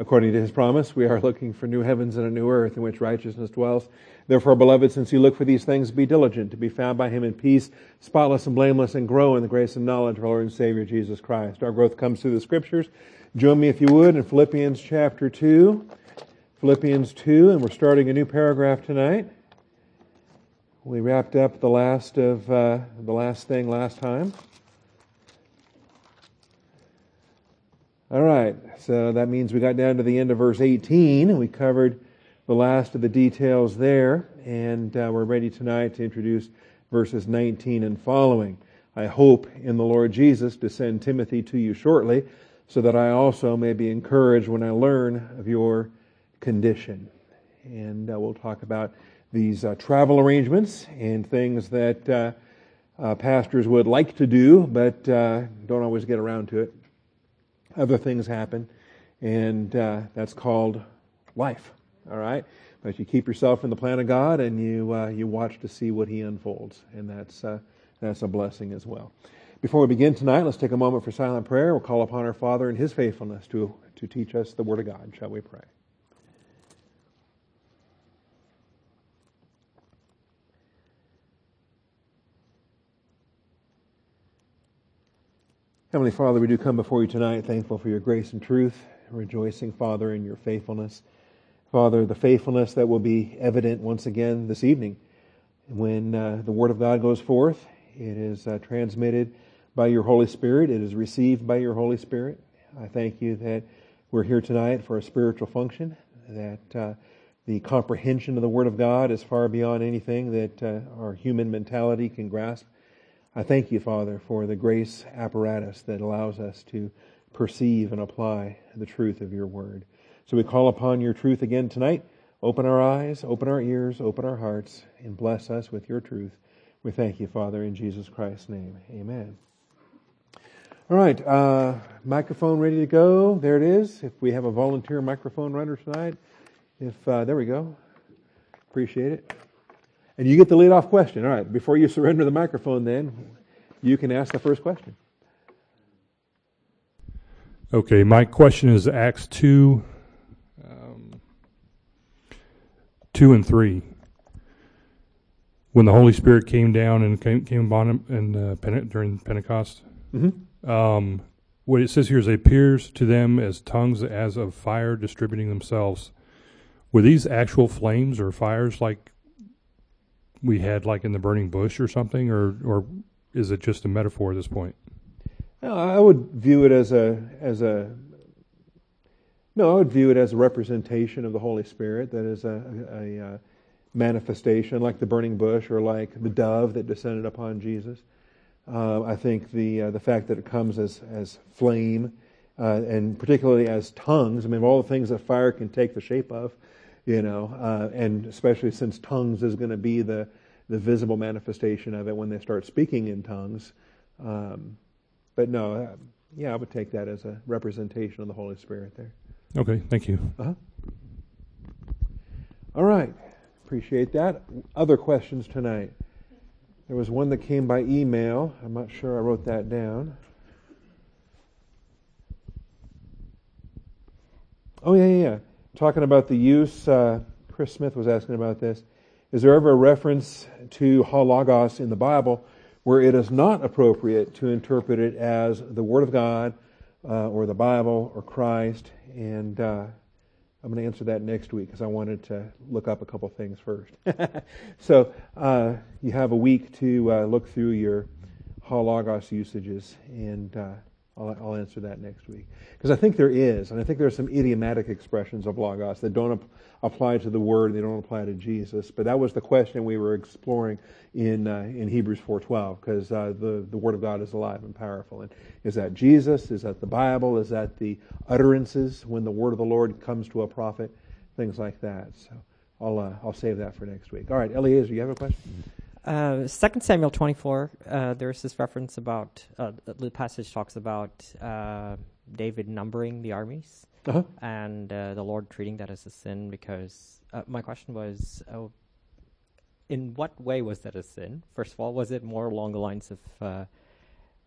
According to his promise, we are looking for new heavens and a new earth in which righteousness dwells. Therefore, beloved, since you look for these things, be diligent to be found by him in peace, spotless and blameless, and grow in the grace and knowledge of our Lord and Savior Jesus Christ. Our growth comes through the scriptures. Join me, if you would, in Philippians chapter 2. Philippians 2, and we're starting a new paragraph tonight. We wrapped up the last of uh, the last thing last time. All right, so that means we got down to the end of verse 18. We covered the last of the details there, and uh, we're ready tonight to introduce verses 19 and following. I hope in the Lord Jesus to send Timothy to you shortly, so that I also may be encouraged when I learn of your condition. And uh, we'll talk about these uh, travel arrangements and things that uh, uh, pastors would like to do, but uh, don't always get around to it other things happen, and uh, that's called life. All right, but you keep yourself in the plan of God, and you uh, you watch to see what He unfolds, and that's uh, that's a blessing as well. Before we begin tonight, let's take a moment for silent prayer. We'll call upon our Father and His faithfulness to to teach us the Word of God. Shall we pray? Heavenly Father, we do come before you tonight thankful for your grace and truth, rejoicing, Father, in your faithfulness. Father, the faithfulness that will be evident once again this evening when uh, the Word of God goes forth. It is uh, transmitted by your Holy Spirit. It is received by your Holy Spirit. I thank you that we're here tonight for a spiritual function, that uh, the comprehension of the Word of God is far beyond anything that uh, our human mentality can grasp. I thank you, Father, for the grace apparatus that allows us to perceive and apply the truth of your word. So we call upon your truth again tonight. Open our eyes, open our ears, open our hearts, and bless us with your truth. We thank you, Father, in Jesus Christ's name. Amen. All right, uh, microphone ready to go. There it is. If we have a volunteer microphone runner tonight, if uh, there we go. Appreciate it. And you get the lead off question. All right, before you surrender the microphone, then, you can ask the first question. Okay, my question is Acts 2, um, 2 and 3. When the Holy Spirit came down and came, came upon him in, uh, Pente- during Pentecost, Mm-hmm. um, what it says here is it appears to them as tongues as of fire distributing themselves. Were these actual flames or fires like we had like in the burning bush or something, or or is it just a metaphor at this point? I would view it as a as a no, I would view it as a representation of the Holy Spirit. That is a, a, a uh, manifestation, like the burning bush or like the dove that descended upon Jesus. Uh, I think the uh, the fact that it comes as as flame, uh, and particularly as tongues. I mean, all the things that fire can take the shape of, you know, uh, and especially since tongues is going to be the the visible manifestation of it when they start speaking in tongues. Um, but no, uh, yeah, I would take that as a representation of the Holy Spirit there. Okay, thank you. Uh-huh. All right, appreciate that. Other questions tonight? There was one that came by email. I'm not sure I wrote that down. Oh yeah, yeah, yeah. Talking about the use. Uh, Chris Smith was asking about this. Is there ever a reference to ho logos in the Bible where it is not appropriate to interpret it as the Word of God uh, or the Bible or Christ? And uh, I'm going to answer that next week because I wanted to look up a couple things first. so uh, you have a week to uh, look through your ho logos usages, and uh, I'll, I'll, answer that next week. Because I think there is, and I think there are some idiomatic expressions of logos that don't ap- apply to the word, they don't apply to Jesus. But that was the question we were exploring in uh, in Hebrews 4:12, because uh, the the word of God is alive and powerful. And is that Jesus? Is that the Bible? Is that the utterances when the word of the Lord comes to a prophet? Things like that. So I'll uh, I'll save that for next week. All right, Eliezer, do you have a question? Uh, Second Samuel 24, uh, there's this reference about, uh, the passage talks about uh, David numbering the armies Uh-huh. and uh, the Lord treating that as a sin because uh, my question was, oh, in what way was that a sin? First of all, was it more along the lines of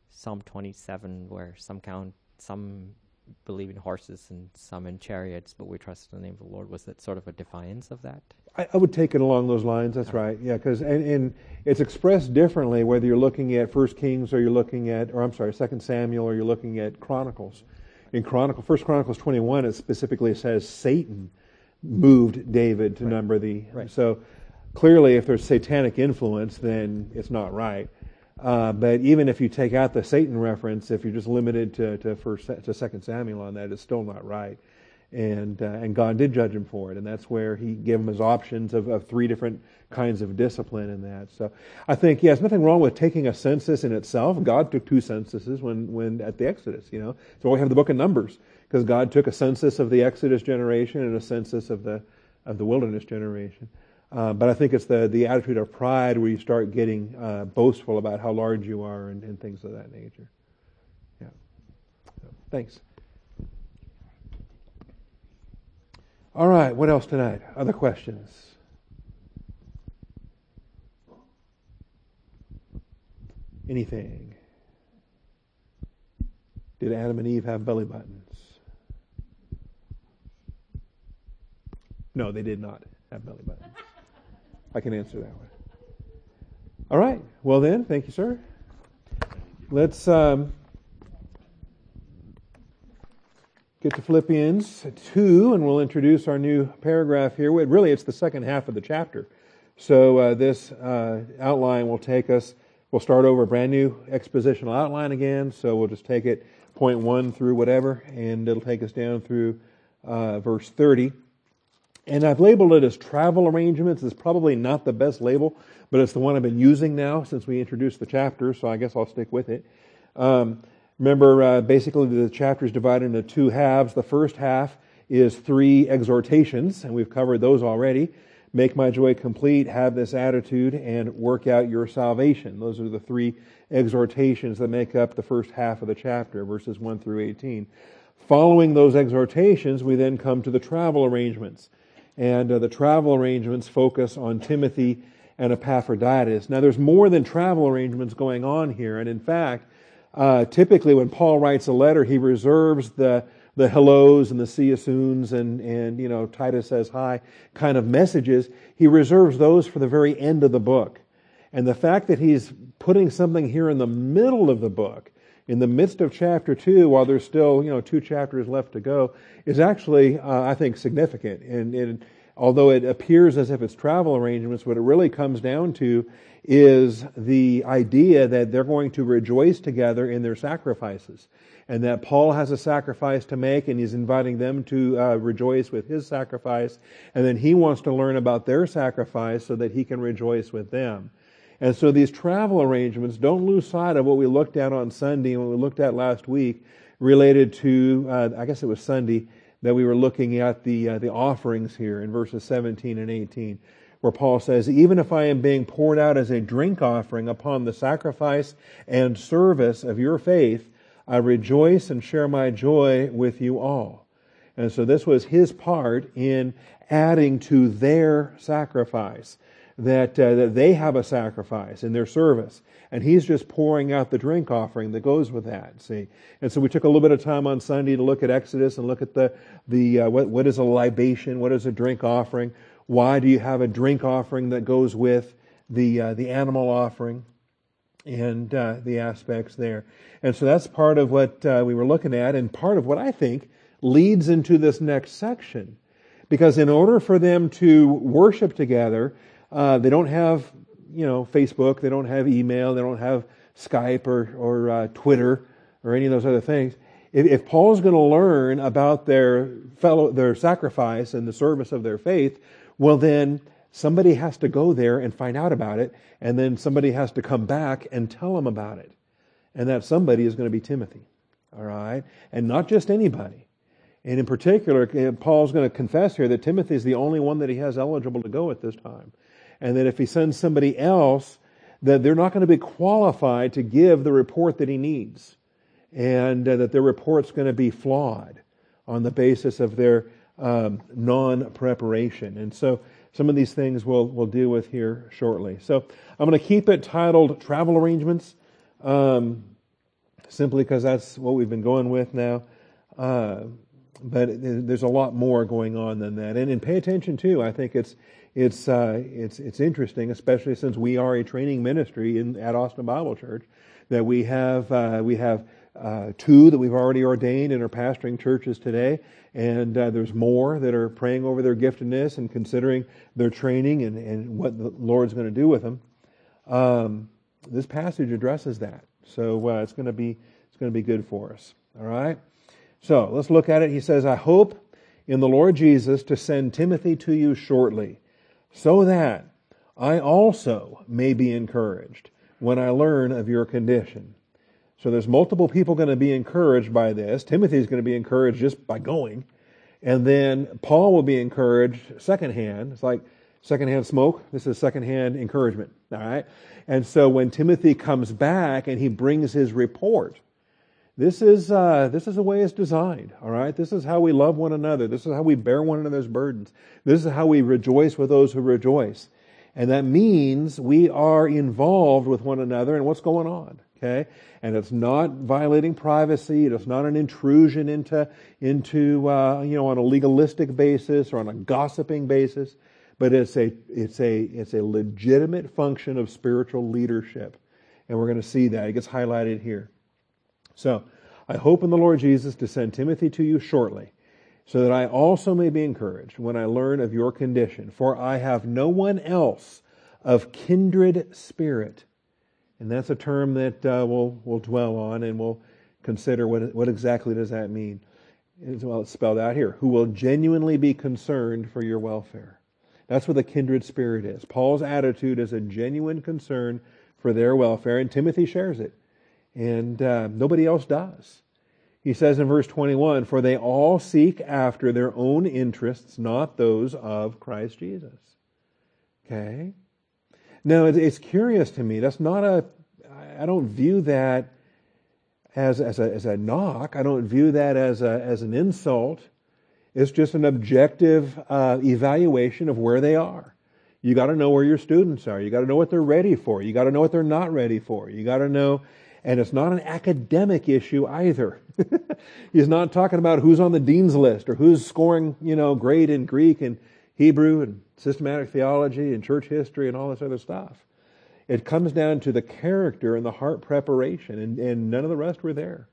Psalm 27 where some count, some believe in horses and some in chariots, but we trust in the name of the Lord. Was that sort of a defiance of that? I, I would take it along those lines. That's right. Yeah, because and, and it's expressed differently whether you're looking at First Kings or you're looking at, or I'm sorry, Second Samuel or you're looking at Chronicles. In Chronicle, First Chronicles 21, it specifically says Satan moved David to Right. number the. Right. So clearly, if there's satanic influence, then it's not right. Uh, but even if you take out the Satan reference, if you're just limited to to first to Second Samuel on that, it's still not right. And uh, and God did judge him for it, and that's where He gave him his options of, of three different kinds of discipline in that. So I think yes, nothing wrong with taking a census in itself. God took two censuses when when at the Exodus. You know, so we have the Book of Numbers because God took a census of the Exodus generation and a census of the of the wilderness generation. Uh, but I think it's the, the attitude of pride where you start getting uh, boastful about how large you are and, and things of that nature. Yeah. So, thanks. All right. What else tonight? Other questions? Anything? Did Adam and Eve have belly buttons? No, they did not have belly buttons. I can answer that one. All right. Well, then, thank you, sir. Let's um, get to Philippians 2, and we'll introduce our new paragraph here. Really, it's the second half of the chapter. So, uh, this uh, outline will take us, we'll start over a brand new expositional outline again. So, we'll just take it point one through whatever, and it'll take us down through uh, verse 30. And I've labeled it as travel arrangements. It's probably not the best label, but it's the one I've been using now since we introduced the chapter, so I guess I'll stick with it. Um, remember, uh, basically, the chapter is divided into two halves. The first half is three exhortations, and we've covered those already. Make my joy complete, have this attitude, and work out your salvation. Those are the three exhortations that make up the first half of the chapter, verses 1 through 18. Following those exhortations, we then come to the travel arrangements. And uh, the travel arrangements focus on Timothy and Epaphroditus. Now, there's more than travel arrangements going on here. And in fact, uh, typically when Paul writes a letter, he reserves the the hellos and the see you soons and, and you know Titus says hi kind of messages. He reserves those for the very end of the book. And the fact that he's putting something here in the middle of the book, in the midst of chapter two, while there's still you know two chapters left to go, is actually uh, I think significant. And, and although it appears as if it's travel arrangements, what it really comes down to is the idea that they're going to rejoice together in their sacrifices. And that Paul has a sacrifice to make, and he's inviting them to uh, rejoice with his sacrifice. And then he wants to learn about their sacrifice so that he can rejoice with them. And so these travel arrangements, don't lose sight of what we looked at on Sunday and what we looked at last week related to, uh, I guess it was Sunday, that we were looking at the, uh, the offerings here in verses 17 and 18, where Paul says, Even if I am being poured out as a drink offering upon the sacrifice and service of your faith, I rejoice and share my joy with you all. And so this was his part in adding to their sacrifice that, uh, that they have a sacrifice in their service. And he's just pouring out the drink offering that goes with that, see. And so we took a little bit of time on Sunday to look at Exodus and look at the, the uh, what, what is a libation, what is a drink offering, why do you have a drink offering that goes with the, uh, the animal offering, and uh, the aspects there. And so that's part of what uh, we were looking at, and part of what I think leads into this next section. Because in order for them to worship together, uh, they don't have, you know, Facebook, they don't have email, they don't have Skype or, or uh, Twitter or any of those other things. If, if Paul's going to learn about their fellow, their sacrifice and the service of their faith, well then somebody has to go there and find out about it, and then somebody has to come back and tell them about it. And that somebody is going to be Timothy. All right? And not just anybody. And in particular, Paul's going to confess here that Timothy is the only one that he has eligible to go at this time. And that if he sends somebody else, that they're not going to be qualified to give the report that he needs. And uh, that their report's going to be flawed on the basis of their um, non preparation. And so some of these things we'll, we'll deal with here shortly. So I'm going to keep it titled Travel Arrangements, um, simply because that's what we've been going with now. Uh, but there's a lot more going on than that. And, and pay attention too. I think it's it's uh, it's it's interesting, especially since we are a training ministry in at Austin Bible Church, that we have uh, we have uh, two that we've already ordained and are pastoring churches today, and uh, there's more that are praying over their giftedness and considering their training and, and what the Lord's going to do with them. Um, this passage addresses that, so uh, it's going to be it's going to be good for us. All right. So let's look at it. He says, I hope in the Lord Jesus to send Timothy to you shortly, so that I also may be encouraged when I learn of your condition. So there's multiple people going to be encouraged by this. Timothy is going to be encouraged just by going. And then Paul will be encouraged secondhand. It's like secondhand smoke. This is secondhand encouragement. All right. And so when Timothy comes back and he brings his report, this is, uh, this is the way it's designed, all right? This is how we love one another. This is how we bear one another's burdens. This is how we rejoice with those who rejoice. And that means we are involved with one another and what's going on, okay? And it's not violating privacy. It's not an intrusion into, into uh, you know, on a legalistic basis or on a gossiping basis. But it's a, it's a, it's a legitimate function of spiritual leadership. And we're going to see that. It gets highlighted here. So, I hope in the Lord Jesus to send Timothy to you shortly, so that I also may be encouraged when I learn of your condition. For I have no one else of kindred spirit. And that's a term that uh, we'll, we'll dwell on and we'll consider what, what exactly does that mean. As Well, it's spelled out here. Who will genuinely be concerned for your welfare. That's what the kindred spirit is. Paul's attitude is a genuine concern for their welfare, and Timothy shares it and uh, nobody else does. He says in verse 21 For they all seek after their own interests, not those of Christ Jesus. Okay? Now, it's curious to me. That's not a, I don't view that as, as, a, as a knock. I don't view that as, a, as an insult. It's just an objective uh, evaluation of where they are. You got to know where your students are. You got to know what they're ready for. You got to know what they're not ready for. You got to know and it's not an academic issue either. He's not talking about who's on the dean's list or who's scoring, you know, great in Greek and Hebrew and systematic theology and church history and all this other stuff. It comes down to the character and the heart preparation, and, and none of the rest were there.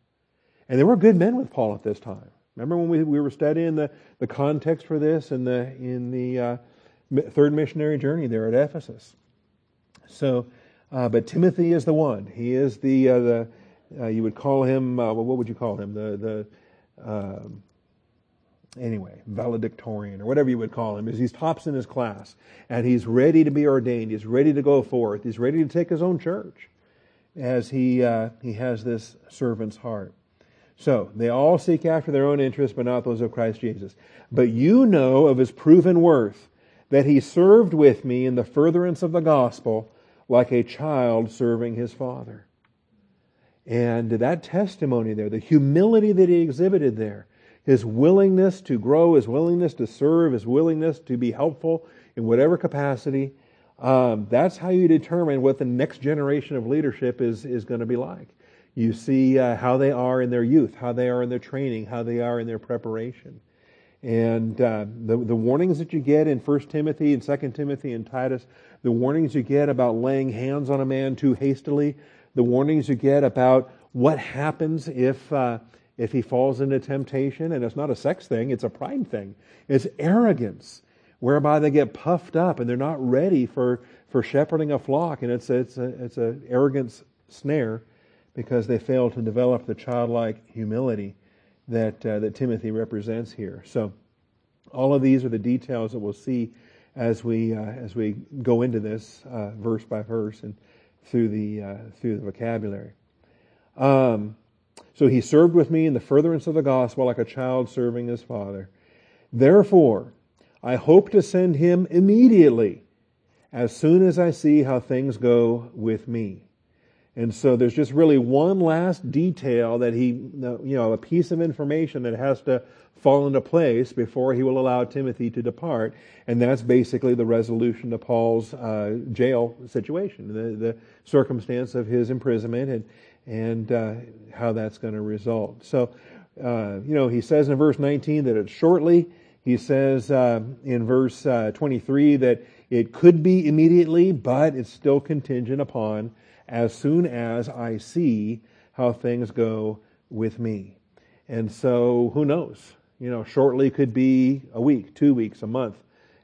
And there were good men with Paul at this time. Remember when we, we were studying the, the context for this in the, in the uh, third missionary journey there at Ephesus? So, uh, but Timothy is the one. He is the, uh, the uh, you would call him, uh, well, what would you call him? The, the um, anyway, valedictorian or whatever you would call him, is he's tops in his class and he's ready to be ordained. He's ready to go forth. He's ready to take his own church as he, uh, he has this servant's heart. So they all seek after their own interests, but not those of Christ Jesus. But you know of his proven worth, that he served with me in the furtherance of the gospel like a child serving his father. And that testimony there, the humility that he exhibited there, his willingness to grow, his willingness to serve, his willingness to be helpful in whatever capacity, um, that's how you determine what the next generation of leadership is, is going to be like. You see uh, how they are in their youth, how they are in their training, how they are in their preparation. And uh, the, the warnings that you get in 1 Timothy and 2 Timothy and Titus, the warnings you get about laying hands on a man too hastily, the warnings you get about what happens if, uh, if he falls into temptation. And it's not a sex thing, it's a pride thing. It's arrogance, whereby they get puffed up and they're not ready for, for shepherding a flock. And it's, it's, a, it's an arrogance snare because they fail to develop the childlike humility that, uh, that Timothy represents here. So, all of these are the details that we'll see as we, uh, as we go into this uh, verse by verse and through the, uh, through the vocabulary. Um, so he served with me in the furtherance of the gospel like a child serving his father. Therefore, I hope to send him immediately as soon as I see how things go with me. And so there's just really one last detail that he, you know, a piece of information that has to fall into place before he will allow Timothy to depart. And that's basically the resolution to Paul's uh, jail situation, the, the circumstance of his imprisonment and, and uh, how that's going to result. So uh, you know, he says in verse 19 that it's shortly. He says uh, in verse uh, 23 that it could be immediately, but it's still contingent upon as soon as I see how things go with me. And so, who knows? You know, shortly could be a week, two weeks, a month.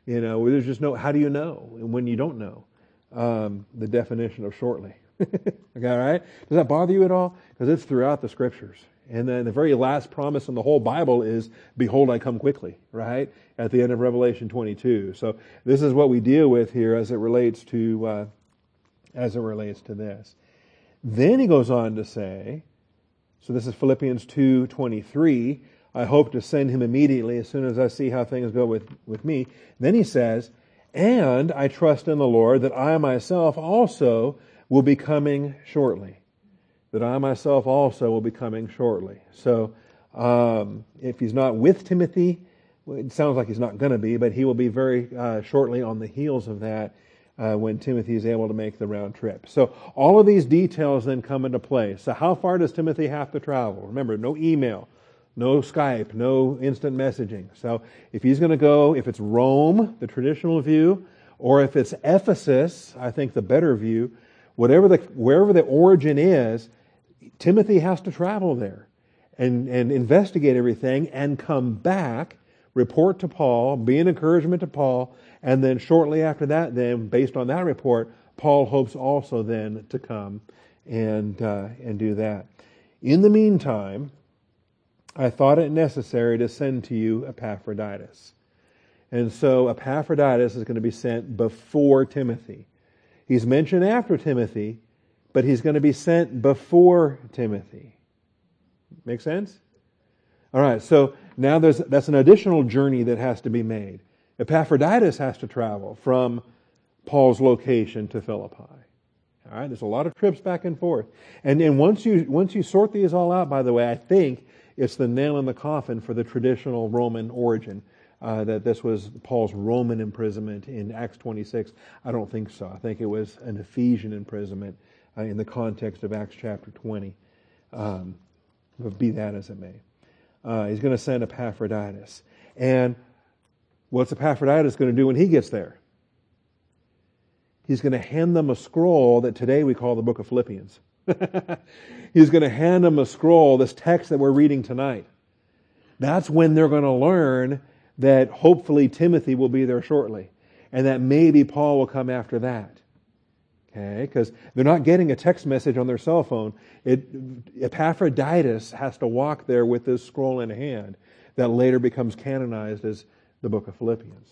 You know, there's just no, how do you know when you don't know um, the definition of shortly? okay, all right? Does that bother you at all? Because it's throughout the scriptures. And then the very last promise in the whole Bible is, Behold, I come quickly, right? At the end of Revelation 22. So this is what we deal with here as it relates to, uh, as it relates to this. Then he goes on to say, so this is Philippians 2:23, I hope to send him immediately as soon as I see how things go with, with me. Then he says, and I trust in the Lord that I myself also will be coming shortly that I myself also will be coming shortly. So, um, if he's not with Timothy, it sounds like he's not going to be, but he will be very uh, shortly on the heels of that uh, when Timothy is able to make the round trip. So, all of these details then come into play. So, how far does Timothy have to travel? Remember, no email, no Skype, no instant messaging. So, if he's going to go, if it's Rome, the traditional view, or if it's Ephesus, I think the better view, whatever the, wherever the origin is, Timothy has to travel there and, and investigate everything and come back, report to Paul, be an encouragement to Paul, and then shortly after that, then, based on that report, Paul hopes also then to come and, uh, and do that. In the meantime, I thought it necessary to send to you Epaphroditus. And so Epaphroditus is going to be sent before Timothy. He's mentioned after Timothy, but he's going to be sent before Timothy. Make sense? All right, so now there's, that's an additional journey that has to be made. Epaphroditus has to travel from Paul's location to Philippi. All right, there's a lot of trips back and forth. And, and once, you, once you sort these all out, by the way, I think it's the nail in the coffin for the traditional Roman origin. Uh, that this was Paul's Roman imprisonment in Acts 26. I don't think so. I think it was an Ephesian imprisonment uh, in the context of Acts chapter 20. Um, be that as it may. Uh, he's going to send Epaphroditus. And what's Epaphroditus going to do when he gets there? He's going to hand them a scroll that today we call the book of Philippians. he's going to hand them a scroll, this text that we're reading tonight. That's when they're going to learn that hopefully Timothy will be there shortly, and that maybe Paul will come after that. Okay, because they're not getting a text message on their cell phone. It, Epaphroditus has to walk there with this scroll in hand that later becomes canonized as the book of Philippians.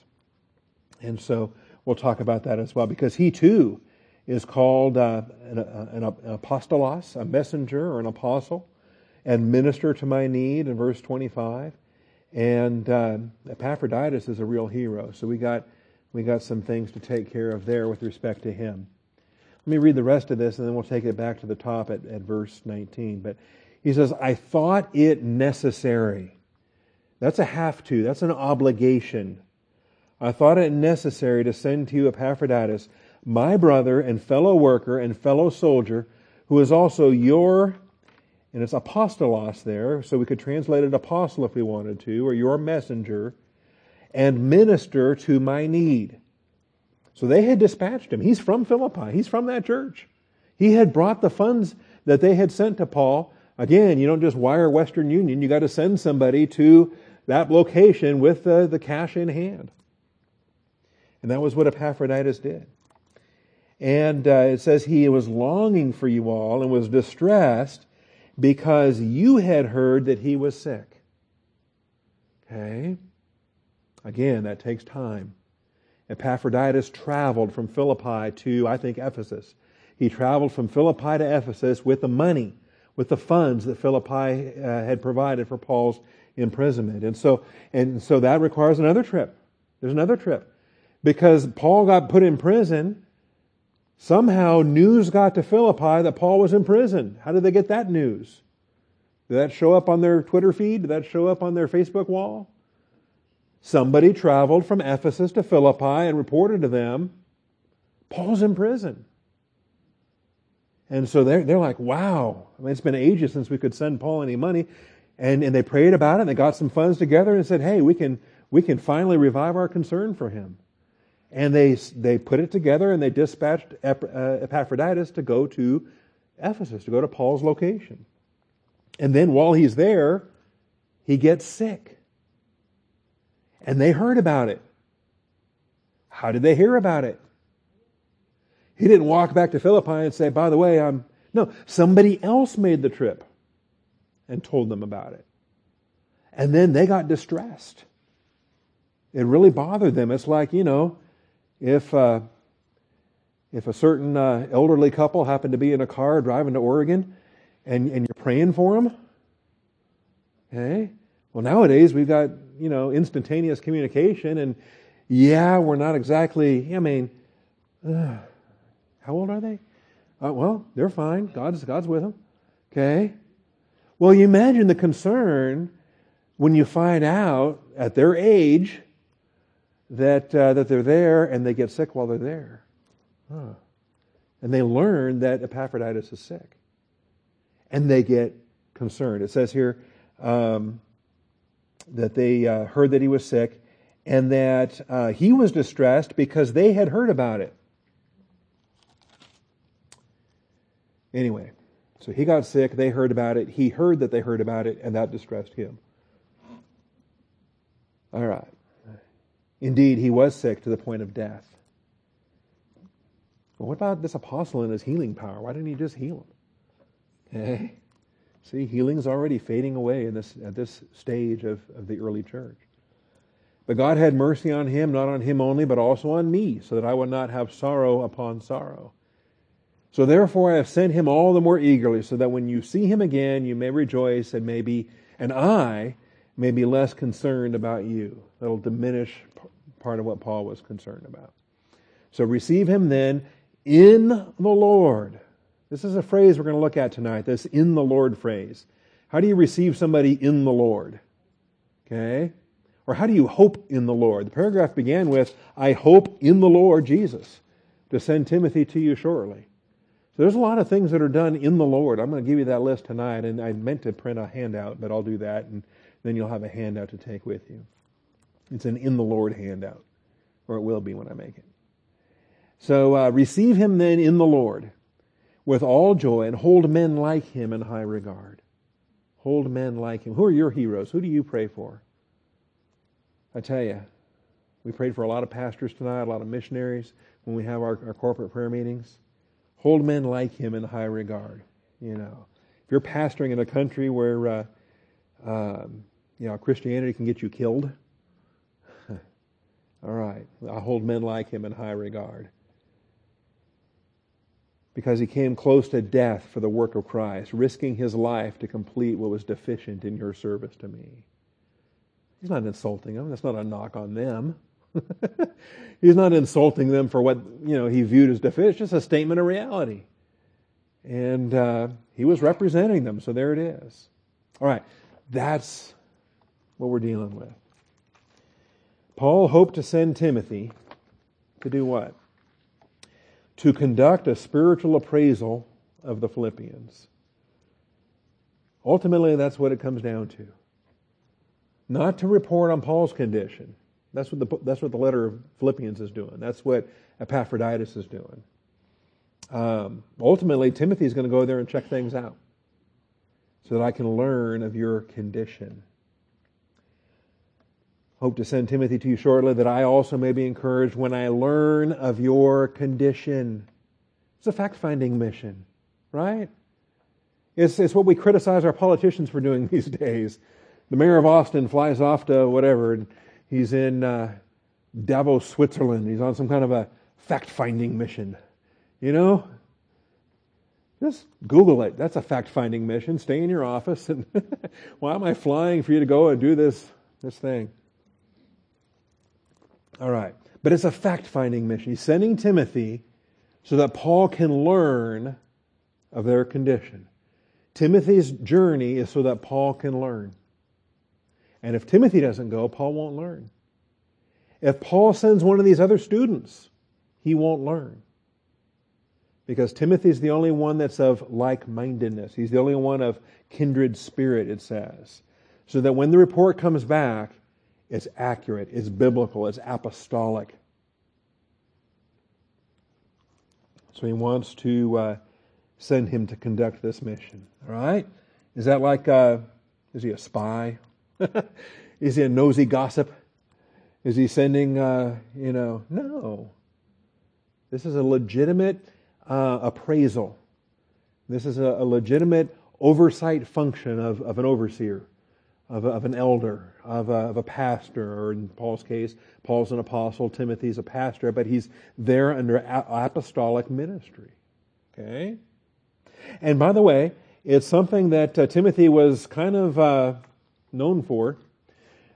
And so we'll talk about that as well because he too is called uh, an, an, apostolos, a messenger or an apostle, and minister to my need in verse 25. And uh, Epaphroditus is a real hero. So we got, we got some things to take care of there with respect to him. Let me read the rest of this and then we'll take it back to the top at, at verse 19. But he says, I thought it necessary. That's a have to, that's an obligation. I thought it necessary to send to you Epaphroditus, my brother and fellow worker and fellow soldier, who is also your, and it's apostolos there, so we could translate it apostle if we wanted to, or your messenger, and minister to my need. So they had dispatched him. He's from Philippi. He's from that church. He had brought the funds that they had sent to Paul. Again, you don't just wire Western Union. You got to send somebody to that location with the, the cash in hand. And that was what Epaphroditus did. And uh, it says he was longing for you all and was distressed because you had heard that he was sick. Okay? Again, that takes time. Epaphroditus traveled from Philippi to, I think, Ephesus. He traveled from Philippi to Ephesus with the money, with the funds that Philippi uh, had provided for Paul's imprisonment. And so, and so that requires another trip. There's another trip. Because Paul got put in prison, somehow news got to Philippi that Paul was in prison. How did they get that news? Did that show up on their Twitter feed? Did that show up on their Facebook wall? Somebody traveled from Ephesus to Philippi and reported to them, Paul's in prison. And so they're, they're like, wow, I mean, it's been ages since we could send Paul any money. And, and they prayed about it and they got some funds together and said, hey, we can, we can finally revive our concern for him. And they, they put it together and they dispatched uh, Epaphroditus to go to Ephesus, to go to Paul's location. And then while he's there, he gets sick. And they heard about it. How did they hear about it? He didn't walk back to Philippi and say, by the way, I'm. No, somebody else made the trip and told them about it. And then they got distressed. It really bothered them. It's like, you know, if, uh, if a certain uh, elderly couple happened to be in a car driving to Oregon and, and you're praying for them, okay? Well, nowadays we've got, you know, instantaneous communication and yeah, we're not exactly, I mean, uh, how old are they? Uh, well, they're fine. God's, God's with them. Okay? Well, you imagine the concern when you find out at their age that, uh, that they're there and they get sick while they're there. Huh. And they learn that Epaphroditus is sick. And they get concerned. It says here um, that they uh, heard that he was sick and that uh, he was distressed because they had heard about it. Anyway, so he got sick, they heard about it, he heard that they heard about it, and that distressed him. All right. Indeed, he was sick to the point of death. Well, what about this apostle and his healing power? Why didn't he just heal him? Okay. See, healing's already fading away in this, at this stage of, of the early church. But God had mercy on him, not on him only, but also on me, so that I would not have sorrow upon sorrow. So therefore I have sent him all the more eagerly, so that when you see him again, you may rejoice, and maybe, and I may be less concerned about you. That'll diminish part of what Paul was concerned about. So receive him then in the Lord. This is a phrase we're going to look at tonight, this in the Lord phrase. How do you receive somebody in the Lord? Okay? Or how do you hope in the Lord? The paragraph began with, I hope in the Lord Jesus to send Timothy to you shortly. So there's a lot of things that are done in the Lord. I'm going to give you that list tonight, and I meant to print a handout, but I'll do that, and then you'll have a handout to take with you. It's an in the Lord handout, or it will be when I make it. So uh, receive him then in the Lord with all joy, and hold men like him in high regard. Hold men like him. Who are your heroes? Who do you pray for? I tell you, we prayed for a lot of pastors tonight, a lot of missionaries when we have our, our corporate prayer meetings. Hold men like him in high regard. You know, if you're pastoring in a country where uh, um, you know Christianity can get you killed, all right, I hold men like him in high regard because he came close to death for the work of Christ, risking his life to complete what was deficient in your service to me. He's not insulting them. That's not a knock on them. He's not insulting them for what you know he viewed as deficient. It's just a statement of reality. And uh, he was representing them, so there it is. All right, that's what we're dealing with. Paul hoped to send Timothy to do what? To conduct a spiritual appraisal of the Philippians. Ultimately, that's what it comes down to. Not to report on Paul's condition, that's what the, that's what the letter of Philippians is doing. That's what Epaphroditus is doing. Um, ultimately, Timothy is going to go there and check things out so that I can learn of your condition. Hope to send Timothy to you shortly that I also may be encouraged when I learn of your condition. It's a fact finding mission, right? It's, it's what we criticize our politicians for doing these days. The mayor of Austin flies off to whatever and He's in uh, Davos, Switzerland. He's on some kind of a fact finding mission. You know? Just Google it. That's a fact finding mission. Stay in your office. And why am I flying for you to go and do this, this thing? All right. But it's a fact finding mission. He's sending Timothy so that Paul can learn of their condition. Timothy's journey is so that Paul can learn. And if Timothy doesn't go, Paul won't learn. If Paul sends one of these other students, he won't learn. Because Timothy is the only one that's of like mindedness. He's the only one of kindred spirit, it says. So that when the report comes back, it's accurate, it's biblical, it's apostolic. So he wants to uh, send him to conduct this mission. All right? Is that like, uh, is he a spy? is he a nosy gossip? Is he sending, uh, you know, no. This is a legitimate uh, appraisal. This is a, a, legitimate oversight function of, of an overseer, of, of an elder, of a, of a pastor, or in Paul's case, Paul's an apostle, Timothy's a pastor, but he's there under apostolic ministry. Okay? And by the way, it's something that uh, Timothy was kind of uh, known for.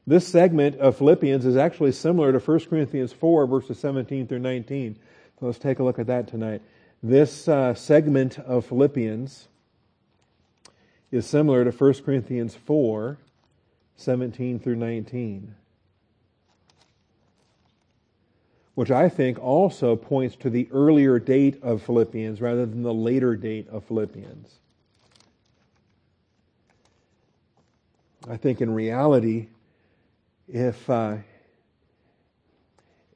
This segment of Philippians is actually similar to 1 Corinthians 4, verses 17 through 19. So let's take a look at that tonight. This uh, segment of Philippians is similar to 1 Corinthians 4, 17 through 19, which I think also points to the earlier date of Philippians rather than the later date of Philippians. I think in reality, if, uh,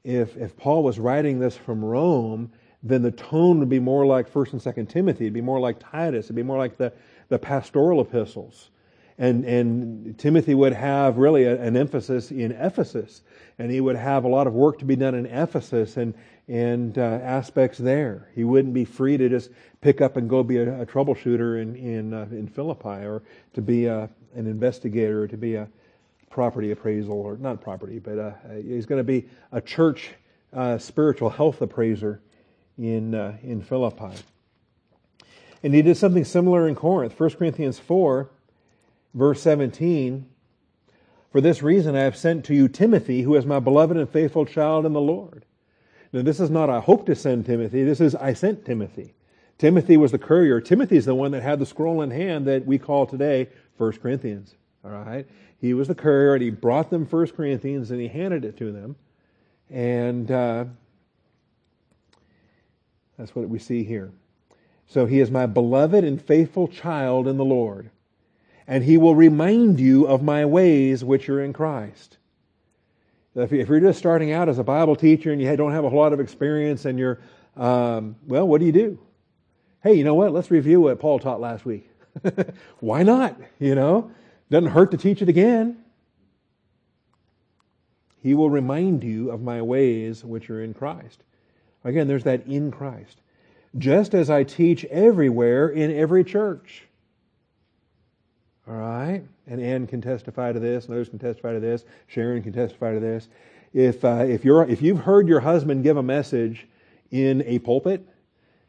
if, if Paul was writing this from Rome, then the tone would be more like 1st and 2nd Timothy. It'd be more like Titus. It'd be more like the, the pastoral epistles. And, and Timothy would have really a, an emphasis in Ephesus. And he would have a lot of work to be done in Ephesus and, and uh, aspects there. He wouldn't be free to just pick up and go be a, a troubleshooter in, in, uh, in Philippi or to be a, an investigator to be a, property appraisal, or not property, but uh, he's going to be a church uh, spiritual health appraiser in, uh, in Philippi. And he did something similar in Corinth. 1 Corinthians 4, verse 17. For this reason I have sent to you Timothy, who is my beloved and faithful child in the Lord. Now, this is not I hope to send Timothy. This is I sent Timothy. Timothy was the courier. Timothy is the one that had the scroll in hand that we call today 1 Corinthians. All right? He was the courier, and he brought them First Corinthians, and he handed it to them. And uh, that's what we see here. So he is my beloved and faithful child in the Lord, and he will remind you of my ways which are in Christ. If you're just starting out as a Bible teacher and you don't have a whole lot of experience and you're, um, well, what do you do? Hey, you know what? Let's review what Paul taught last week. Why not? You know? Doesn't hurt to teach it again. He will remind you of my ways which are in Christ. Again, there's that in Christ. Just as I teach everywhere in every church. All right? And Ann can testify to this, and others can testify to this, Sharon can testify to this. If, uh, if, you're, if you've heard your husband give a message in a pulpit,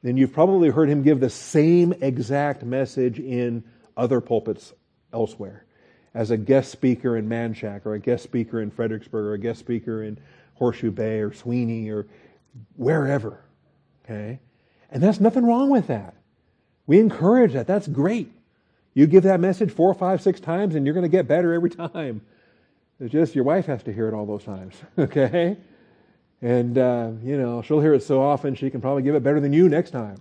then you've probably heard him give the same exact message in other pulpits elsewhere as a guest speaker in Manchac or a guest speaker in Fredericksburg or a guest speaker in Horseshoe Bay or Sweeney or wherever. Okay? And there's nothing wrong with that. We encourage that. That's great. You give that message four, five, six times and you're going to get better every time. It's just your wife has to hear it all those times. Okay? And, uh, you know, she'll hear it so often she can probably give it better than you next time.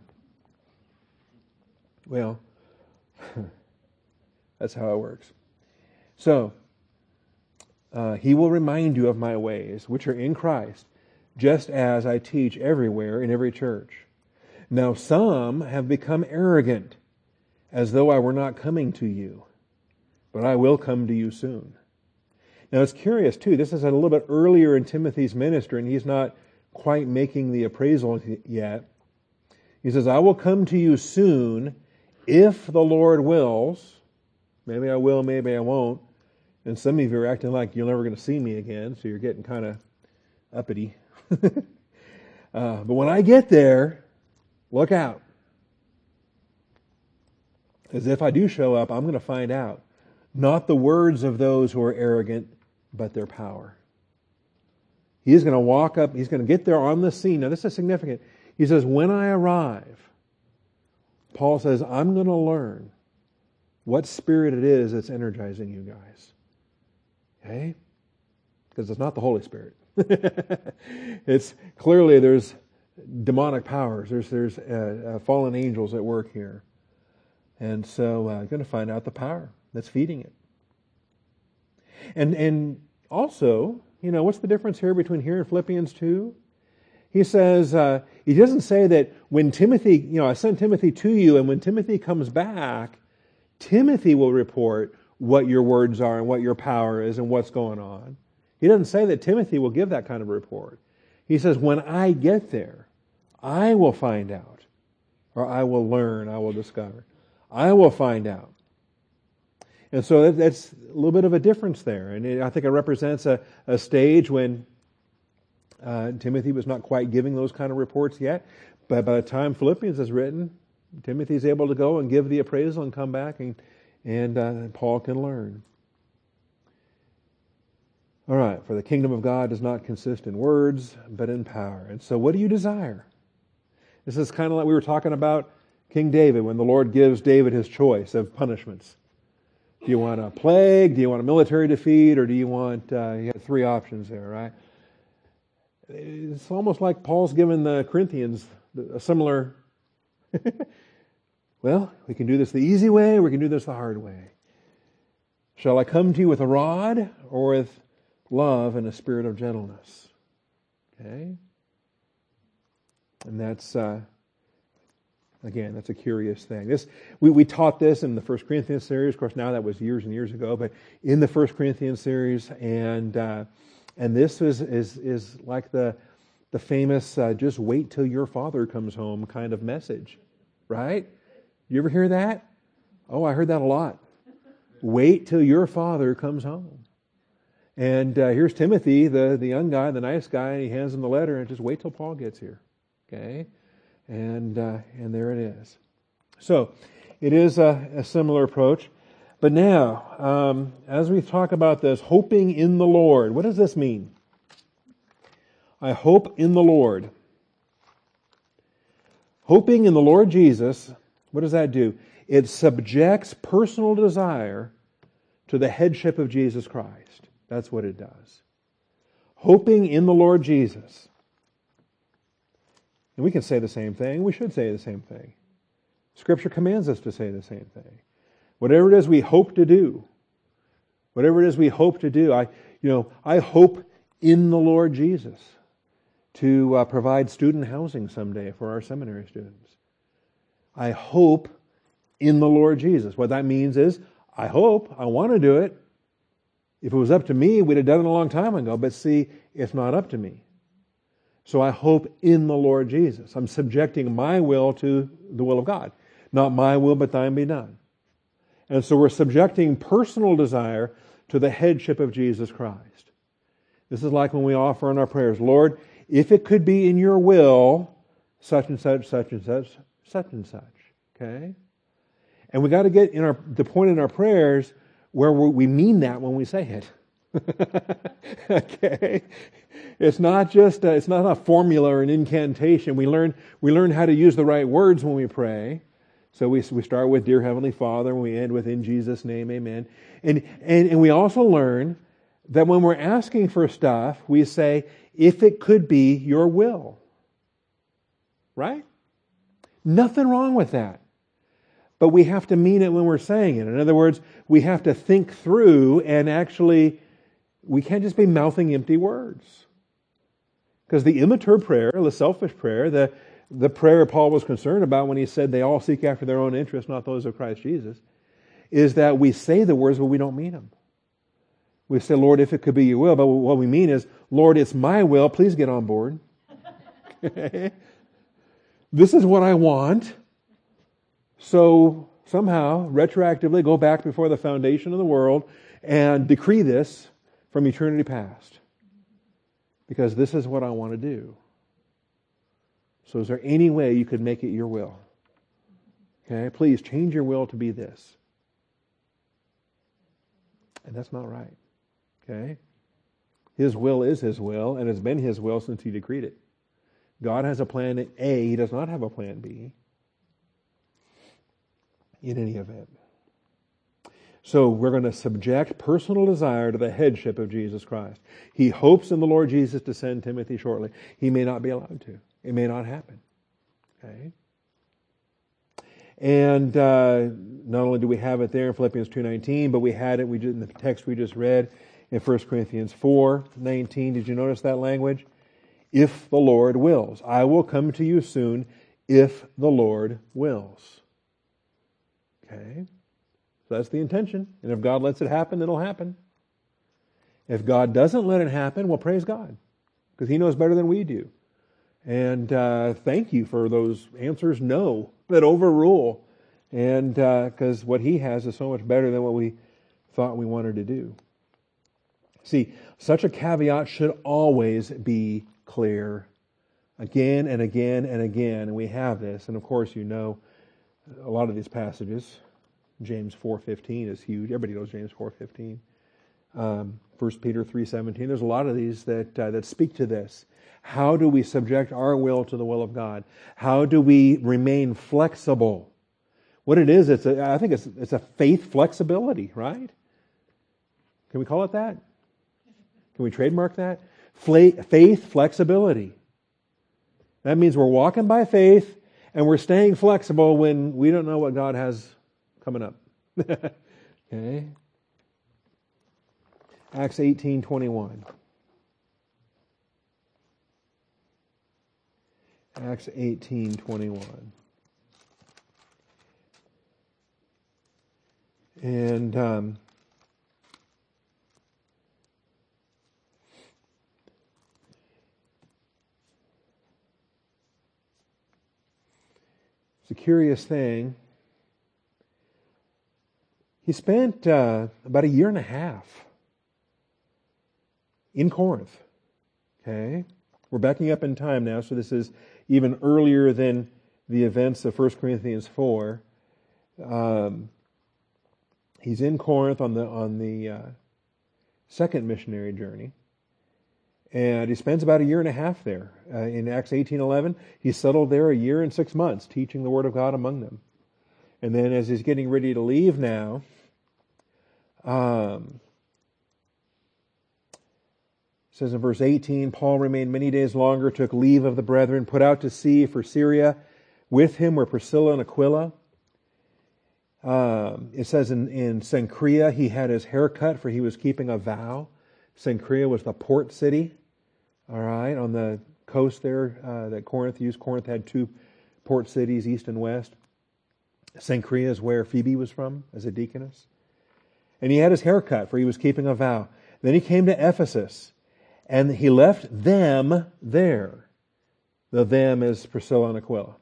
Well, that's how it works. So, uh, he will remind you of my ways, which are in Christ, just as I teach everywhere in every church. Now, some have become arrogant, as though I were not coming to you, but I will come to you soon. Now, it's curious, too. This is a little bit earlier in Timothy's ministry, and he's not quite making the appraisal yet. He says, I will come to you soon if the Lord wills. Maybe I will, maybe I won't. And some of you are acting like you're never going to see me again, so you're getting kind of uppity. uh, but when I get there, look out. As if I do show up, I'm going to find out not the words of those who are arrogant, but their power. He is going to walk up, he's going to get there on the scene. Now, this is significant. He says, When I arrive, Paul says, I'm going to learn what spirit it is that's energizing you guys. Okay? Because it's not the Holy Spirit. it's clearly there's demonic powers. There's there's uh, uh, fallen angels at work here, and so uh, you're going to find out the power that's feeding it. And and also, you know, what's the difference here between here and Philippians two? He says uh, he doesn't say that when Timothy, you know, I sent Timothy to you, and when Timothy comes back, Timothy will report what your words are and what your power is and what's going on. He doesn't say that Timothy will give that kind of report. He says, when I get there, I will find out, or I will learn, I will discover. I will find out. And so that's a little bit of a difference there. And I think it represents a, a stage when uh, Timothy was not quite giving those kind of reports yet. But by the time Philippians is written, Timothy's able to go and give the appraisal and come back, and, and uh, Paul can learn. All right, for the kingdom of God does not consist in words, but in power. And so, what do you desire? This is kind of like we were talking about King David when the Lord gives David his choice of punishments. Do you want a plague? Do you want a military defeat? Or do you want, uh, you have three options there, right? It's almost like Paul's given the Corinthians a similar, well, we can do this the easy way, or we can do this the hard way. Shall I come to you with a rod or with love and a spirit of gentleness? Okay? And that's, uh, again, that's a curious thing. This, we, we taught this in the First Corinthians series. Of course, now that was years and years ago, but in the First Corinthians series, and uh, and this is is is like the the famous uh, "just wait till your father comes home" kind of message, right? You ever hear that? Oh, I heard that a lot. Wait till your father comes home. And uh, here's Timothy, the, the young guy, the nice guy, and he hands him the letter and just wait till Paul gets here. Okay? And, uh, and there it is. So, it is a, a similar approach. But now, um, as we talk about this, hoping in the Lord, what does this mean? I hope in the Lord. Hoping in the Lord Jesus, what does that do? It subjects personal desire to the headship of Jesus Christ. That's what it does. Hoping in the Lord Jesus. And we can say the same thing. We should say the same thing. Scripture commands us to say the same thing. Whatever it is we hope to do, whatever it is we hope to do, I, you know, I hope in the Lord Jesus to uh, provide student housing someday for our seminary students. I hope in the Lord Jesus. What that means is, I hope, I want to do it. If it was up to me, we'd have done it a long time ago, but see, it's not up to me. So I hope in the Lord Jesus. I'm subjecting my will to the will of God. Not my will, but thine be done. And so we're subjecting personal desire to the headship of Jesus Christ. This is like when we offer in our prayers, Lord, if it could be in your will, such and such, such and such, such and such. Okay? And we got to get in our the point in our prayers where we mean that when we say it. okay, it's not just a, it's not a formula or an incantation. We learn we learn how to use the right words when we pray. So we we start with "Dear Heavenly Father" and we end with "In Jesus' name, Amen." And and and we also learn that when we're asking for stuff, we say, "If it could be Your will." Right? Nothing wrong with that. But we have to mean it when we're saying it. In other words, we have to think through and actually we can't just be mouthing empty words. Because the immature prayer, the selfish prayer, the, the prayer Paul was concerned about when he said they all seek after their own interests, not those of Christ Jesus, is that we say the words, but we don't mean them. We say, Lord, if it could be your will, but what we mean is, Lord, it's my will, please get on board. this is what I want. So somehow, retroactively, go back before the foundation of the world and decree this from eternity past. Because this is what I want to do. So, is there any way you could make it your will? Okay, please change your will to be this. And that's not right. Okay? His will is His will, and it's been His will since He decreed it. God has a plan A, He does not have a plan B in any event. So we're going to subject personal desire to the headship of Jesus Christ. He hopes in the Lord Jesus to send Timothy shortly. He may not be allowed to. It may not happen. Okay? And uh, not only do we have it there in Philippians 2.19, but we had it we did in the text we just read in 1 Corinthians 4.19. Did you notice that language? If the Lord wills. I will come to you soon if the Lord wills. Okay? So that's the intention. And if God lets it happen, it'll happen. If God doesn't let it happen, well, praise God, because He knows better than we do. And uh, thank you for those answers no that overrule. And because uh, what He has is so much better than what we thought we wanted to do. See, such a caveat should always be clear again and again and again. And we have this. And of course, you know a lot of these passages. James 4.15 is huge. Everybody knows James 4.15. Um, 1 Peter 3.17. There's a lot of these that, uh, that speak to this. How do we subject our will to the will of God? How do we remain flexible? What it is, it's a, I think it's, it's a faith flexibility, right? Can we call it that? Can we trademark that? Faith flexibility. That means we're walking by faith and we're staying flexible when we don't know what God has coming up. okay? Acts 18 21. Acts 18 21. And um, it's a curious thing he spent uh, about a year and a half in Corinth. Okay? We're backing up in time now, so this is even earlier than the events of 1 Corinthians 4. Um, he's in Corinth on the, on the uh, second missionary journey. And he spends about a year and a half there. Uh, in Acts 18.11, he settled there a year and six months, teaching the Word of God among them. And then as he's getting ready to leave now, um, says in verse 18, Paul remained many days longer, took leave of the brethren, put out to sea for Syria. With him were Priscilla and Aquila. Um, it says in, in Cenchrea, he had his hair cut for he was keeping a vow. Cenchrea was the port city, all right, on the coast there uh, that Corinth used. Corinth had two port cities, east and west. Cenchrea is where Phoebe was from as a deaconess. And he had his hair cut, for he was keeping a vow. Then he came to Ephesus, and he left them there. The them is Priscilla and Aquila.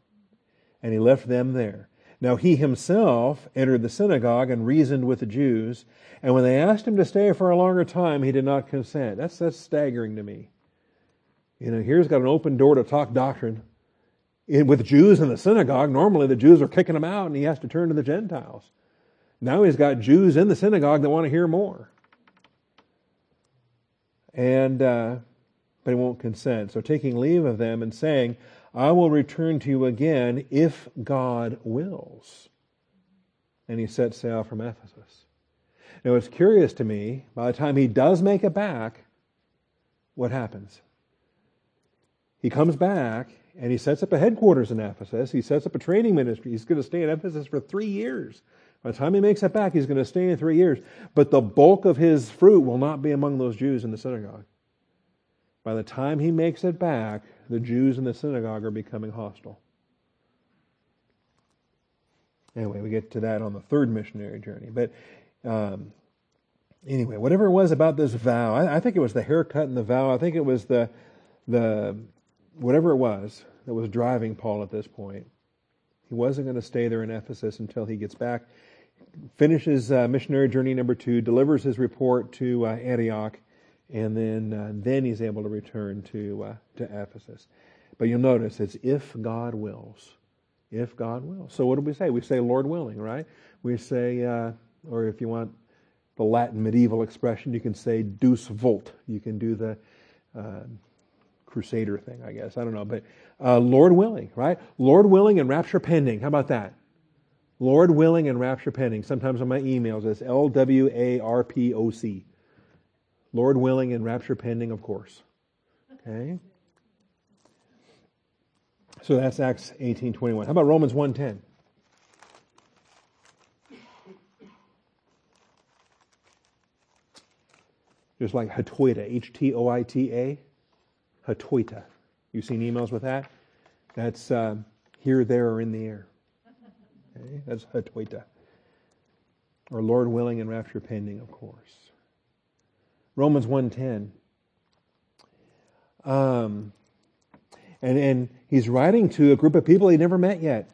And he left them there. Now he himself entered the synagogue and reasoned with the Jews, and when they asked him to stay for a longer time, he did not consent. That's, that's staggering to me. You know, here's got an open door to talk doctrine. with Jews in the synagogue, normally the Jews are kicking him out and he has to turn to the Gentiles. Now he's got Jews in the synagogue that want to hear more. And, uh, but he won't consent. So taking leave of them and saying, I will return to you again if God wills. And he set sail from Ephesus. Now it's curious to me, by the time he does make it back, what happens? He comes back and he sets up a headquarters in Ephesus. He sets up a training ministry. He's going to stay in Ephesus for three years. By the time he makes it back, he's going to stay in three years. But the bulk of his fruit will not be among those Jews in the synagogue. By the time he makes it back, the Jews in the synagogue are becoming hostile. Anyway, we get to that on the third missionary journey. But um, anyway, whatever it was about this vow, I, I think it was the haircut and the vow. I think it was the the whatever it was that was driving Paul at this point. He wasn't going to stay there in Ephesus until he gets back finishes uh, missionary journey number two, delivers his report to uh, Antioch, and then uh, then he's able to return to uh, to Ephesus. But you'll notice it's if God wills, if God wills. So what do we say? We say Lord willing, right? We say, uh, or if you want the Latin medieval expression, you can say Deus vult. You can do the uh, Crusader thing, I guess. I don't know, but Lord willing, right? Lord willing and rapture pending. How about that? Lord willing and rapture pending. Sometimes on my emails it's L W A R P O C. Lord willing and rapture pending, of course. Okay? So that's Acts 18:21. How about Romans 1:10? Just like Hatoita, H T O I T A, Hatoita. You've seen emails with that? That's uh, here, there, or in the air. Okay? That's Hatoita. Or Lord willing and rapture pending, of course. Romans 1.10. Um, and, and he's writing to a group of people he'd never met yet.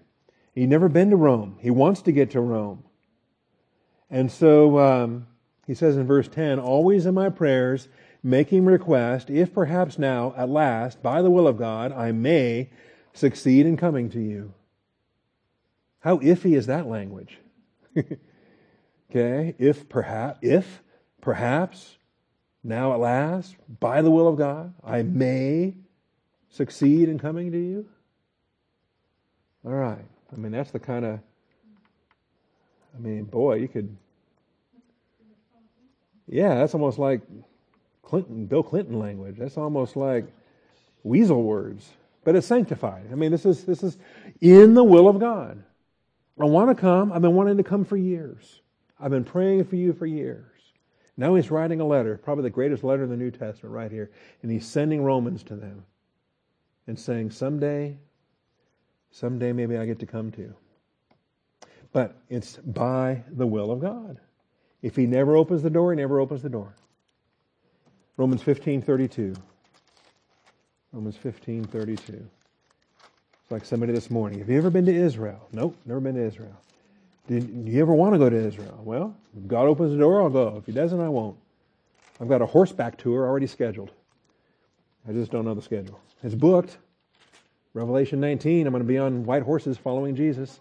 He'd never been to Rome. He wants to get to Rome. And so um, he says in verse 10 Always in my prayers, making request, if perhaps now, at last, by the will of God, I may succeed in coming to you. How iffy is that language? okay, if perhaps, if perhaps, now at last, by the will of God, I may succeed in coming to you? All right. I mean, that's the kind of, I mean, boy, you could, yeah, that's almost like Clinton, Bill Clinton language. That's almost like weasel words, but it's sanctified. I mean, this is, this is in the will of God. I want to come. I've been wanting to come for years. I've been praying for you for years. Now he's writing a letter, probably the greatest letter in the New Testament, right here, and he's sending Romans to them and saying, Someday, someday maybe I get to come to. But it's by the will of God. If he never opens the door, he never opens the door. Romans 15:32. Romans 15:32. It's like somebody this morning. Have you ever been to Israel? Nope, never been to Israel. Did you ever want to go to Israel? Well, if God opens the door, I'll go. If He doesn't, I won't. I've got a horseback tour already scheduled. I just don't know the schedule. It's booked. Revelation 19, I'm going to be on white horses following Jesus.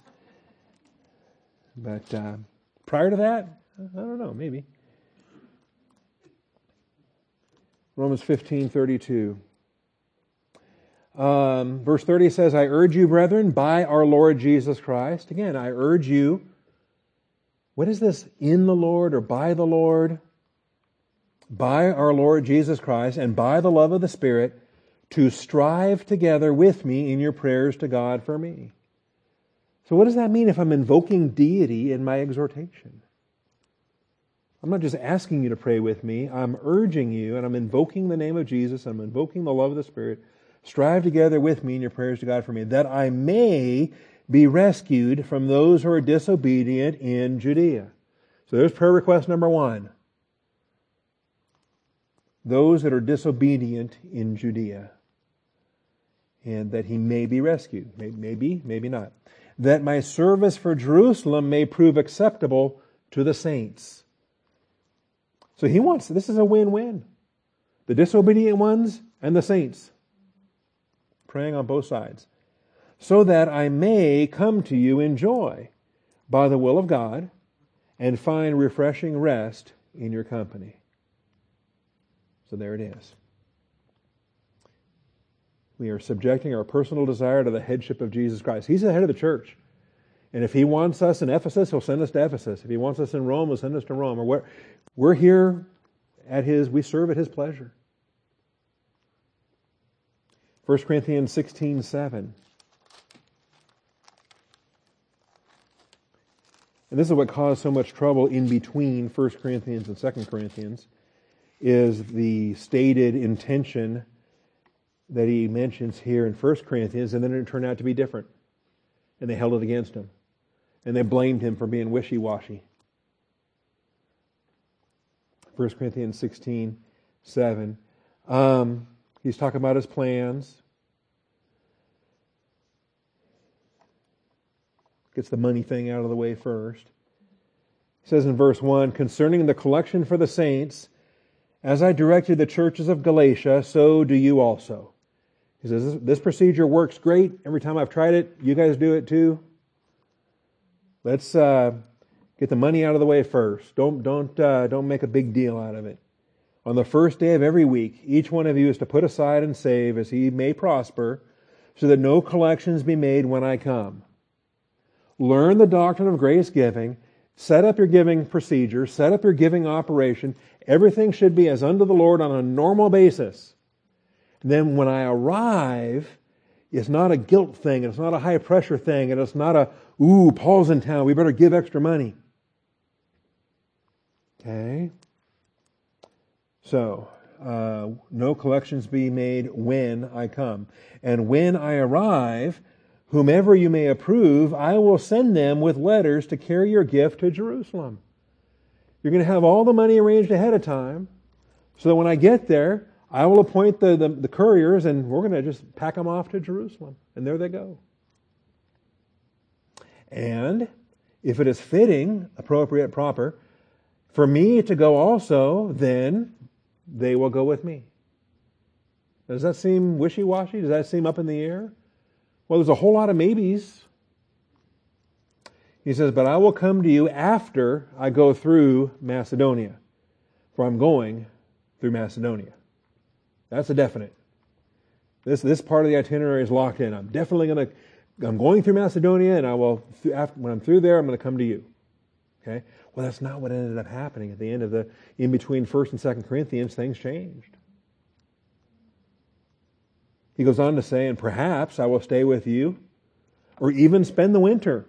But uh, prior to that, I don't know, maybe. Romans 15, 32. Um, verse 30 says, I urge you, brethren, by our Lord Jesus Christ. Again, I urge you. What is this? In the Lord or by the Lord? By our Lord Jesus Christ and by the love of the Spirit to strive together with me in your prayers to God for me. So, what does that mean if I'm invoking deity in my exhortation? I'm not just asking you to pray with me, I'm urging you, and I'm invoking the name of Jesus, I'm invoking the love of the Spirit. Strive together with me in your prayers to God for me, that I may be rescued from those who are disobedient in Judea. So there's prayer request number one. Those that are disobedient in Judea. And that he may be rescued. Maybe, maybe not. That my service for Jerusalem may prove acceptable to the saints. So he wants, this is a win win. The disobedient ones and the saints. Praying on both sides. So that I may come to you in joy by the will of God and find refreshing rest in your company. So there it is. We are subjecting our personal desire to the headship of Jesus Christ. He's the head of the church. And if he wants us in Ephesus, he'll send us to Ephesus. If he wants us in Rome, he'll send us to Rome. Or where, we're here at his, we serve at his pleasure. 1 Corinthians 16 7. And this is what caused so much trouble in between 1 Corinthians and 2 Corinthians, is the stated intention that he mentions here in 1 Corinthians, and then it turned out to be different. And they held it against him. And they blamed him for being wishy washy. 1 Corinthians 16, 7. Um, he's talking about his plans. Gets the money thing out of the way first. He says in verse 1 Concerning the collection for the saints, as I directed the churches of Galatia, so do you also. He says, This, procedure works great. Every time I've tried it, you guys do it too. Let's. Uh, Get the money out of the way first. Don't, don't, uh, don't make a big deal out of it. On the first day of every week, each one of you is to put aside and save as he may prosper, so that no collections be made when I come. learn the doctrine of grace giving, set up your giving procedure, set up your giving operation. Everything should be as unto the Lord on a normal basis. Then when I arrive, it's not a guilt thing, and it's not a high pressure thing, and it's not a, ooh, Paul's in town, we better give extra money. Okay? So, uh, no collections be made when I come. And when I arrive, whomever you may approve, I will send them with letters to carry your gift to Jerusalem. You're going to have all the money arranged ahead of time, so that when I get there, I will appoint the, the, the couriers and we're going to just pack them off to Jerusalem. And there they go. And if it is fitting, appropriate, proper, for me to go also, then they will go with me. Does that seem wishy washy? Does that seem up in the air? Well, there's a whole lot of maybes. He says, But I will come to you after I go through Macedonia, for I'm going through Macedonia. That's a definite. This, this part of the itinerary is locked in. I'm definitely going to, I'm going through Macedonia, and I will, when I'm through there, I'm going to come to you. Okay? Well, that's not what ended up happening at the end of the, in between 1st and 2nd Corinthians, things changed. He goes on to say, and perhaps I will stay with you, or even spend the winter,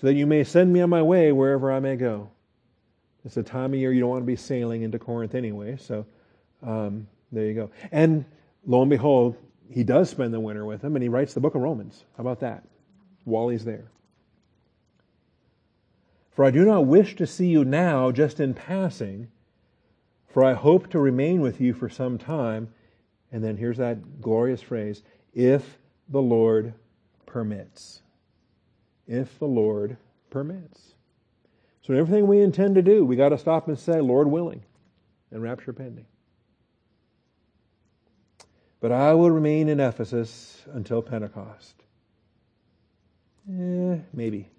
so that you may send me on my way wherever I may go. It's a time of year you don't want to be sailing into Corinth anyway, so um, there you go. And lo and behold, he does spend the winter with them, and he writes the book of Romans. How about that? While he's there. For I do not wish to see you now just in passing, for I hope to remain with you for some time. And then here's that glorious phrase if the Lord permits. If the Lord permits. So, in everything we intend to do, we got to stop and say, Lord willing, and rapture pending. But I will remain in Ephesus until Pentecost. Eh, maybe.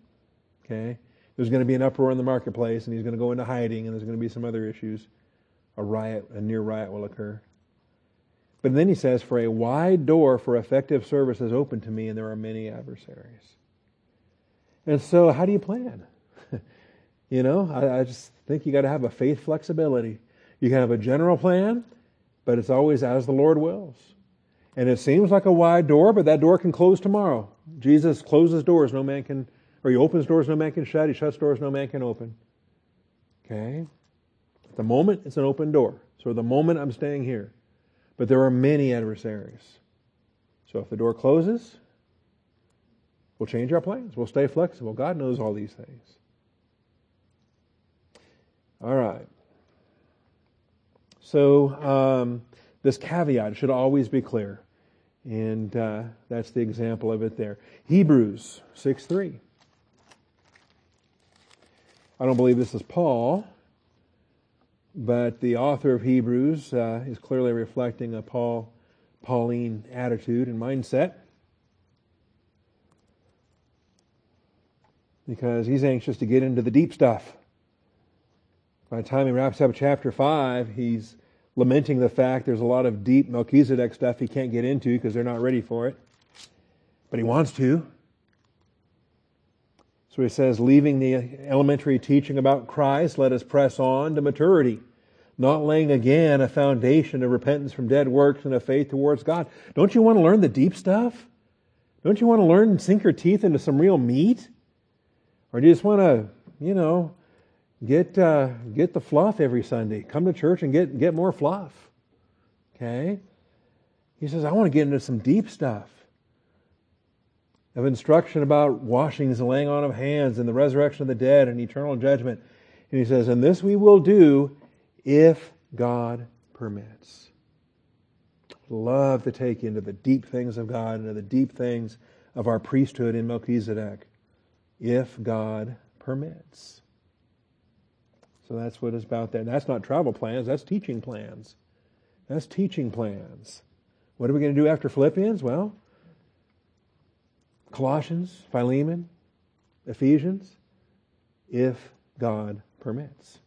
Okay? There's going to be an uproar in the marketplace and he's going to go into hiding and there's going to be some other issues. A riot, a near riot will occur. But then he says, For a wide door for effective service is open to me and there are many adversaries. And so, how do you plan? you know, I, I just think you got to have a faith flexibility. You can have a general plan, but it's always as the Lord wills. And it seems like a wide door, but that door can close tomorrow. Jesus closes doors no man can or he opens doors no man can shut, he shuts doors no man can open. Okay? At the moment, it's an open door. So the moment I'm staying here. But there are many adversaries. So if the door closes, we'll change our plans. We'll stay flexible. God knows all these things. All right. So um, this caveat should always be clear. And uh, that's the example of it there. Hebrews 6 3. I don't believe this is Paul, but the author of Hebrews uh, is clearly reflecting a Paul Pauline attitude and mindset. Because he's anxious to get into the deep stuff. By the time he wraps up chapter 5, he's lamenting the fact there's a lot of deep Melchizedek stuff he can't get into because they're not ready for it. But he wants to. So he says, leaving the elementary teaching about Christ, let us press on to maturity, not laying again a foundation of repentance from dead works and of faith towards God. Don't you want to learn the deep stuff? Don't you want to learn and sink your teeth into some real meat? Or do you just want to, you know, get uh, get the fluff every Sunday? Come to church and get get more fluff. Okay? He says, I want to get into some deep stuff of instruction about washings and laying on of hands and the resurrection of the dead and eternal judgment. And he says, And this we will do if God permits. Love to take into the deep things of God, into the deep things of our priesthood in Melchizedek, if God permits. So that's what it's about there. That's not travel plans, that's teaching plans. That's teaching plans. What are we going to do after Philippians? Well, Colossians, Philemon, Ephesians, if God permits.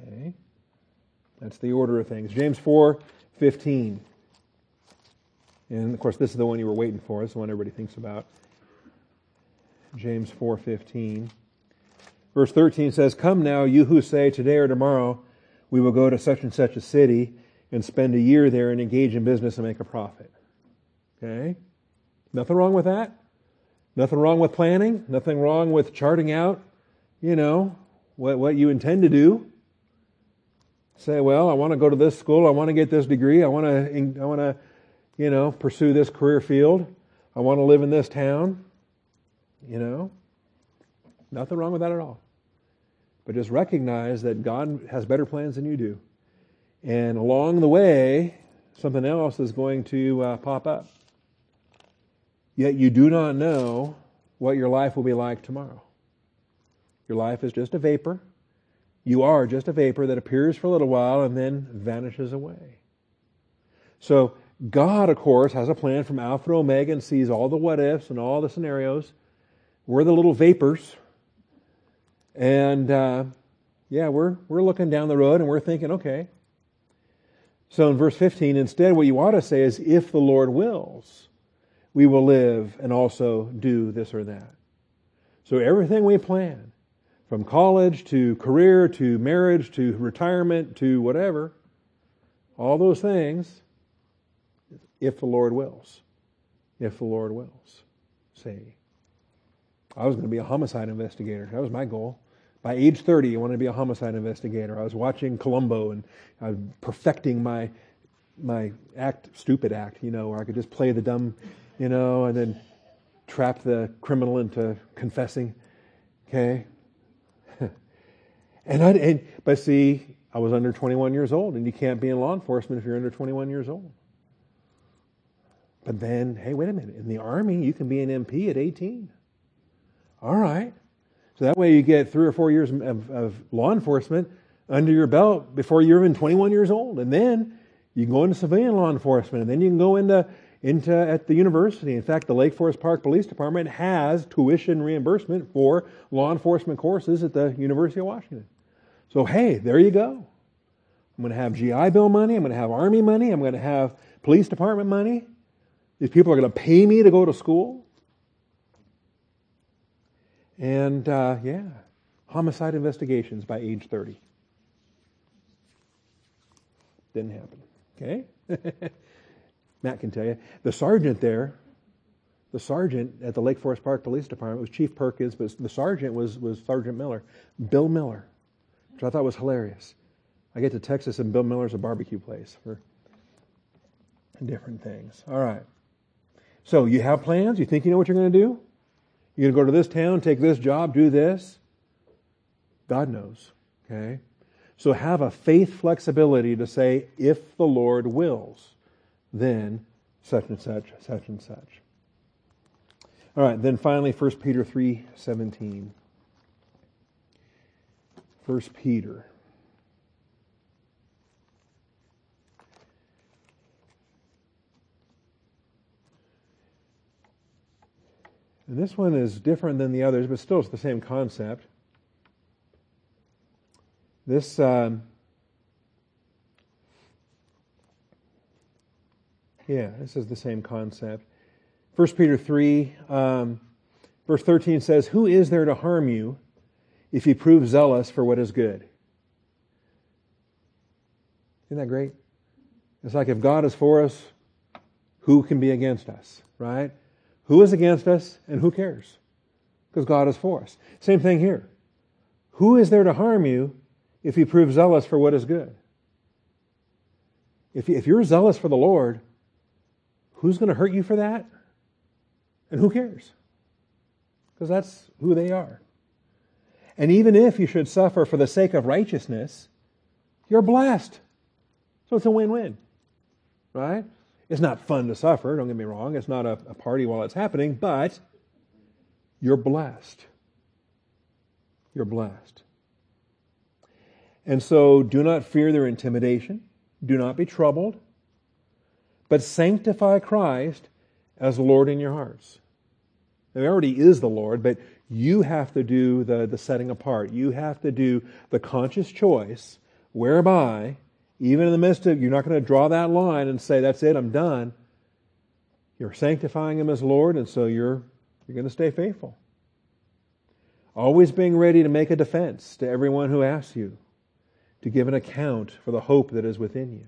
Okay? That's the order of things. James 4 15. And of course, this is the one you were waiting for. This is the one everybody thinks about. James 4:15. Verse 13 says, "Come now, you who say today or tomorrow we will go to such and such a city and spend a year there and engage in business and make a profit." Okay? Nothing wrong with that. Nothing wrong with planning, nothing wrong with charting out, you know, what what you intend to do. Say, well, I want to go to this school, I want to get this degree, I want to I want to, you know, pursue this career field. I want to live in this town. You know? Nothing wrong with that at all. But just recognize that God has better plans than you do. And along the way, something else is going to uh, pop up. Yet you do not know what your life will be like tomorrow. Your life is just a vapor. You are just a vapor that appears for a little while and then vanishes away. So, God, of course, has a plan from Alpha to Omega and sees all the what ifs and all the scenarios. We're the little vapors. And uh, yeah, we're, we're looking down the road and we're thinking, okay. So in verse 15, instead, what you ought to say is, if the Lord wills, we will live and also do this or that. So everything we plan, from college to career to marriage to retirement to whatever, all those things, if the Lord wills. If the Lord wills. Say, I was going to be a homicide investigator. That was my goal. By age 30, I wanted to be a homicide investigator. I was watching Columbo and I was perfecting my my act, stupid act, you know, where I could just play the dumb, you know, and then trap the criminal into confessing. Okay. and I, and, but see, I was under 21 years old, and you can't be in law enforcement if you're under 21 years old. But then, hey, wait a minute. In the Army, you can be an MP at 18. All right. So that way you get three or four years of, of, law enforcement under your belt before you're even 21 years old. And then you can go into civilian law enforcement and then you can go into, into at the university. In fact, the Lake Forest Park Police Department has tuition reimbursement for law enforcement courses at the University of Washington. So hey, there you go. I'm going to have GI Bill money. I'm going to have Army money. I'm going to have police department money. These people are going to pay me to go to school. And uh, yeah, homicide investigations by age 30. Didn't happen. Okay? Matt can tell you. The sergeant there, the sergeant at the Lake Forest Park Police Department was Chief Perkins, but the sergeant was, was Sergeant Miller, Bill Miller, which I thought was hilarious. I get to Texas and Bill Miller's a barbecue place for different things. All right. So you have plans? You think you know what you're going to do? You're going to go to this town, take this job, do this. God knows. Okay? So have a faith flexibility to say, if the Lord wills, then such and such, such and such. All right, then finally 1 Peter 3 17. 1 Peter. And this one is different than the others, but still it's the same concept. This um, yeah, this is the same concept. 1 Peter 3, um, verse 13 says, Who is there to harm you if you prove zealous for what is good? Isn't that great? It's like if God is for us, who can be against us, right? Who is against us and who cares? Because God is for us. Same thing here. Who is there to harm you if you prove zealous for what is good? If, if you're zealous for the Lord, who's going to hurt you for that? And who cares? Because that's who they are. And even if you should suffer for the sake of righteousness, you're blessed. So it's a win win. Right? It's not fun to suffer, don't get me wrong. It's not a, a party while it's happening, but you're blessed. You're blessed. And so do not fear their intimidation. Do not be troubled, but sanctify Christ as Lord in your hearts. Now, he already is the Lord, but you have to do the, the setting apart. You have to do the conscious choice whereby even in the midst of, you're not going to draw that line and say, that's it, I'm done. You're sanctifying him as Lord, and so you're, you're going to stay faithful. always being ready to make a defense to everyone who asks you, to give an account for the hope that is within you.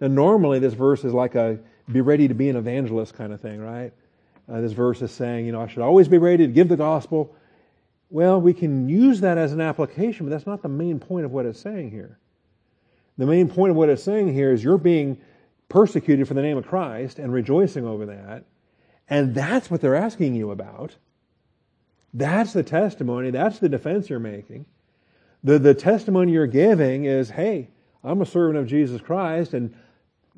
Now, normally this verse is like a be ready to be an evangelist kind of thing, right? Uh, this verse is saying, you know, I should always be ready to give the gospel. Well, we can use that as an application, but that's not the main point of what it's saying here. The main point of what it's saying here is you're being persecuted for the name of Christ and rejoicing over that. And that's what they're asking you about. That's the testimony. That's the defense you're making. The, the testimony you're giving is, hey, I'm a servant of Jesus Christ and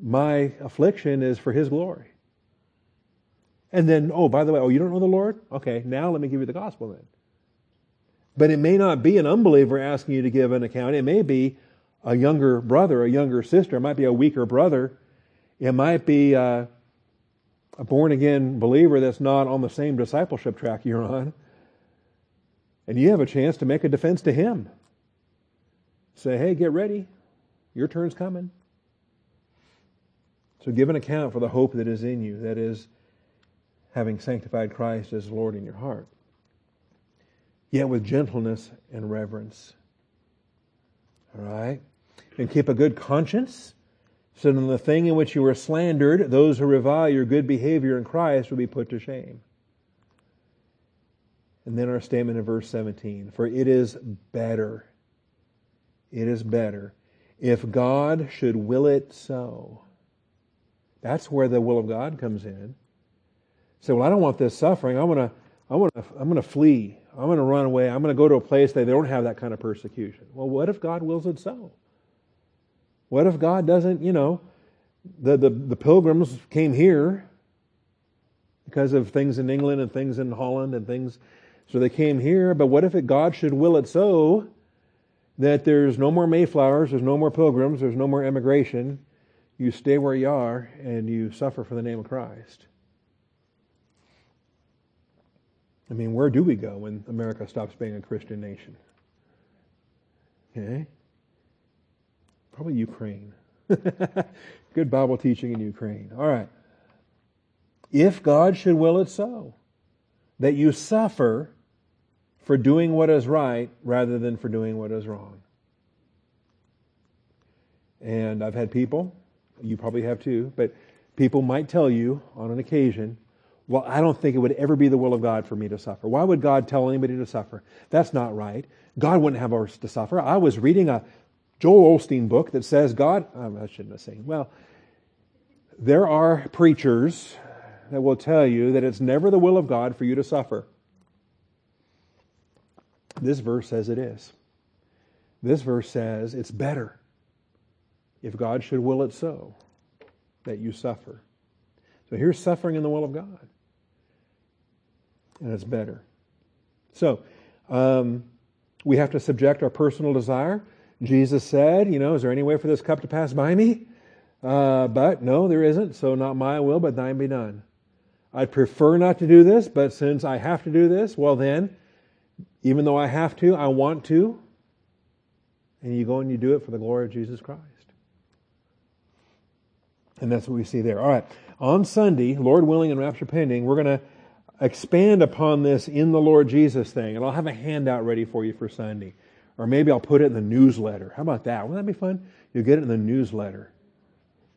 my affliction is for his glory. And then, oh, by the way, oh, you don't know the Lord? Okay, now let me give you the gospel then. But it may not be an unbeliever asking you to give an account. It may be a younger brother, a younger sister. It might be a weaker brother. It might be uh, a born again believer that's not on the same discipleship track you're on. And you have a chance to make a defense to him. Say, hey, get ready. Your turn's coming. So give an account for the hope that is in you, that is, having sanctified Christ as Lord in your heart. Yet with gentleness and reverence. All right? And keep a good conscience, so that in the thing in which you were slandered, those who revile your good behavior in Christ will be put to shame. And then our statement in verse 17 For it is better, it is better, if God should will it so that's where the will of God comes in. Say, well, I don't want this suffering. I'm gonna, I'm gonna, I'm gonna flee. I'm gonna run away. I'm gonna go to a place that they don't have that kind of persecution. Well, what if God wills it so? What if God doesn't, you know, the, the, the pilgrims came here because of things in England and things in Holland and things, so they came here, but what if it, God should will it so that there's no more Mayflowers, there's no more pilgrims, there's no more immigration, you stay where you are and you suffer for the name of Christ. I mean, where do we go when America stops being a Christian nation? Okay? Probably Ukraine. Good Bible teaching in Ukraine. All right. If God should will it so, that you suffer for doing what is right rather than for doing what is wrong. And I've had people you probably have too, but people might tell you on an occasion, well, I don't think it would ever be the will of God for me to suffer. Why would God tell anybody to suffer? That's not right. God wouldn't have us to suffer. I was reading a Joel Osteen book that says God, oh, I shouldn't have said, well, there are preachers that will tell you that it's never the will of God for you to suffer. This verse says it is. This verse says it's better if God should will it so, that you suffer. So here's suffering in the will of God. And it's better. So, um, we have to subject our personal desire. Jesus said, you know, is there any way for this cup to pass by me? Uh, but no, there isn't. So not my will, but thine be done. I'd prefer not to do this, but since I have to do this, well then, even though I have to, I want to. And you go and you do it for the glory of Jesus Christ. And that's what we see there. All right. On Sunday, Lord willing and rapture pending, we're going to expand upon this in the Lord Jesus thing. And I'll have a handout ready for you for Sunday. Or maybe I'll put it in the newsletter. How about that? Wouldn't that be fun? You'll get it in the newsletter.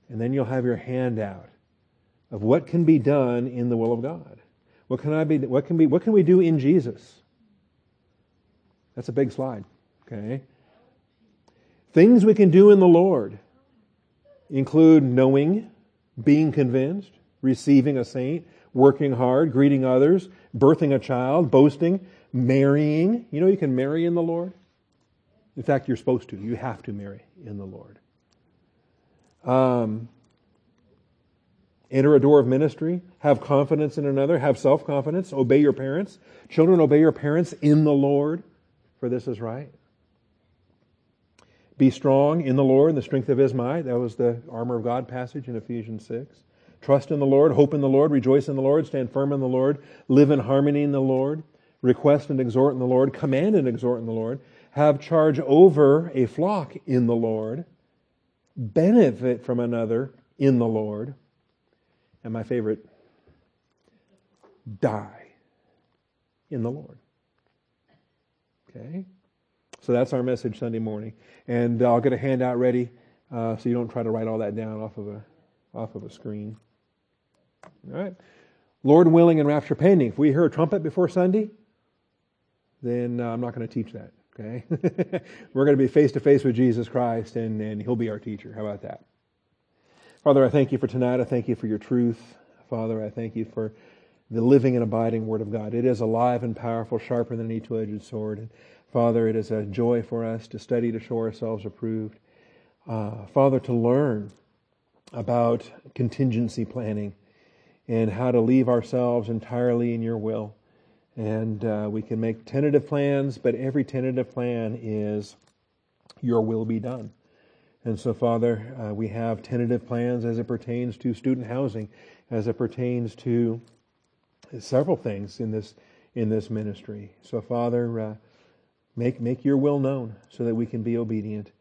And then you'll have your handout of what can be done in the will of God. What can I be what can be what can we do in Jesus? That's a big slide. Okay. Things we can do in the Lord include knowing, being convinced, receiving a saint, working hard, greeting others, birthing a child, boasting, marrying. You know, you can marry in the Lord. In fact, you're supposed to. You have to marry in the Lord. Um, enter a door of ministry, have confidence in another, have self confidence, obey your parents. Children, obey your parents in the Lord, for this is right. Be strong in the Lord and the strength of his might. That was the armor of God passage in Ephesians 6. Trust in the Lord, hope in the Lord, rejoice in the Lord, stand firm in the Lord, live in harmony in the Lord, request and exhort in the Lord, command and exhort in the Lord, have charge over a flock in the Lord, benefit from another in the Lord, and my favorite, die in the Lord. Okay? So that's our message Sunday morning. And I'll get a handout ready uh, so you don't try to write all that down off of a, off of a screen. All right. Lord willing and rapture pending. If we hear a trumpet before Sunday, then uh, I'm not going to teach that. Okay? We're going to be face to face with Jesus Christ, and, and He'll be our teacher. How about that? Father, I thank you for tonight. I thank you for your truth. Father, I thank you for the living and abiding Word of God. It is alive and powerful, sharper than any two edged sword. And Father, it is a joy for us to study to show ourselves approved. Uh, Father, to learn about contingency planning and how to leave ourselves entirely in your will. And uh, we can make tentative plans, but every tentative plan is your will be done. And so, Father, uh, we have tentative plans as it pertains to student housing, as it pertains to several things in this in this ministry. So, Father, uh, make make your will known so that we can be obedient,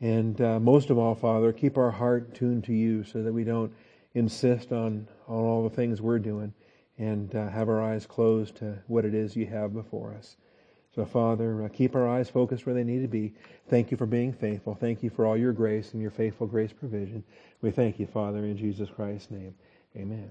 and uh, most of all, Father, keep our heart tuned to you so that we don't insist on on all the things we're doing and uh, have our eyes closed to what it is you have before us. So, Father, uh, keep our eyes focused where they need to be. Thank you for being faithful. Thank you for all your grace and your faithful grace provision. We thank you, Father, in Jesus Christ's name. Amen.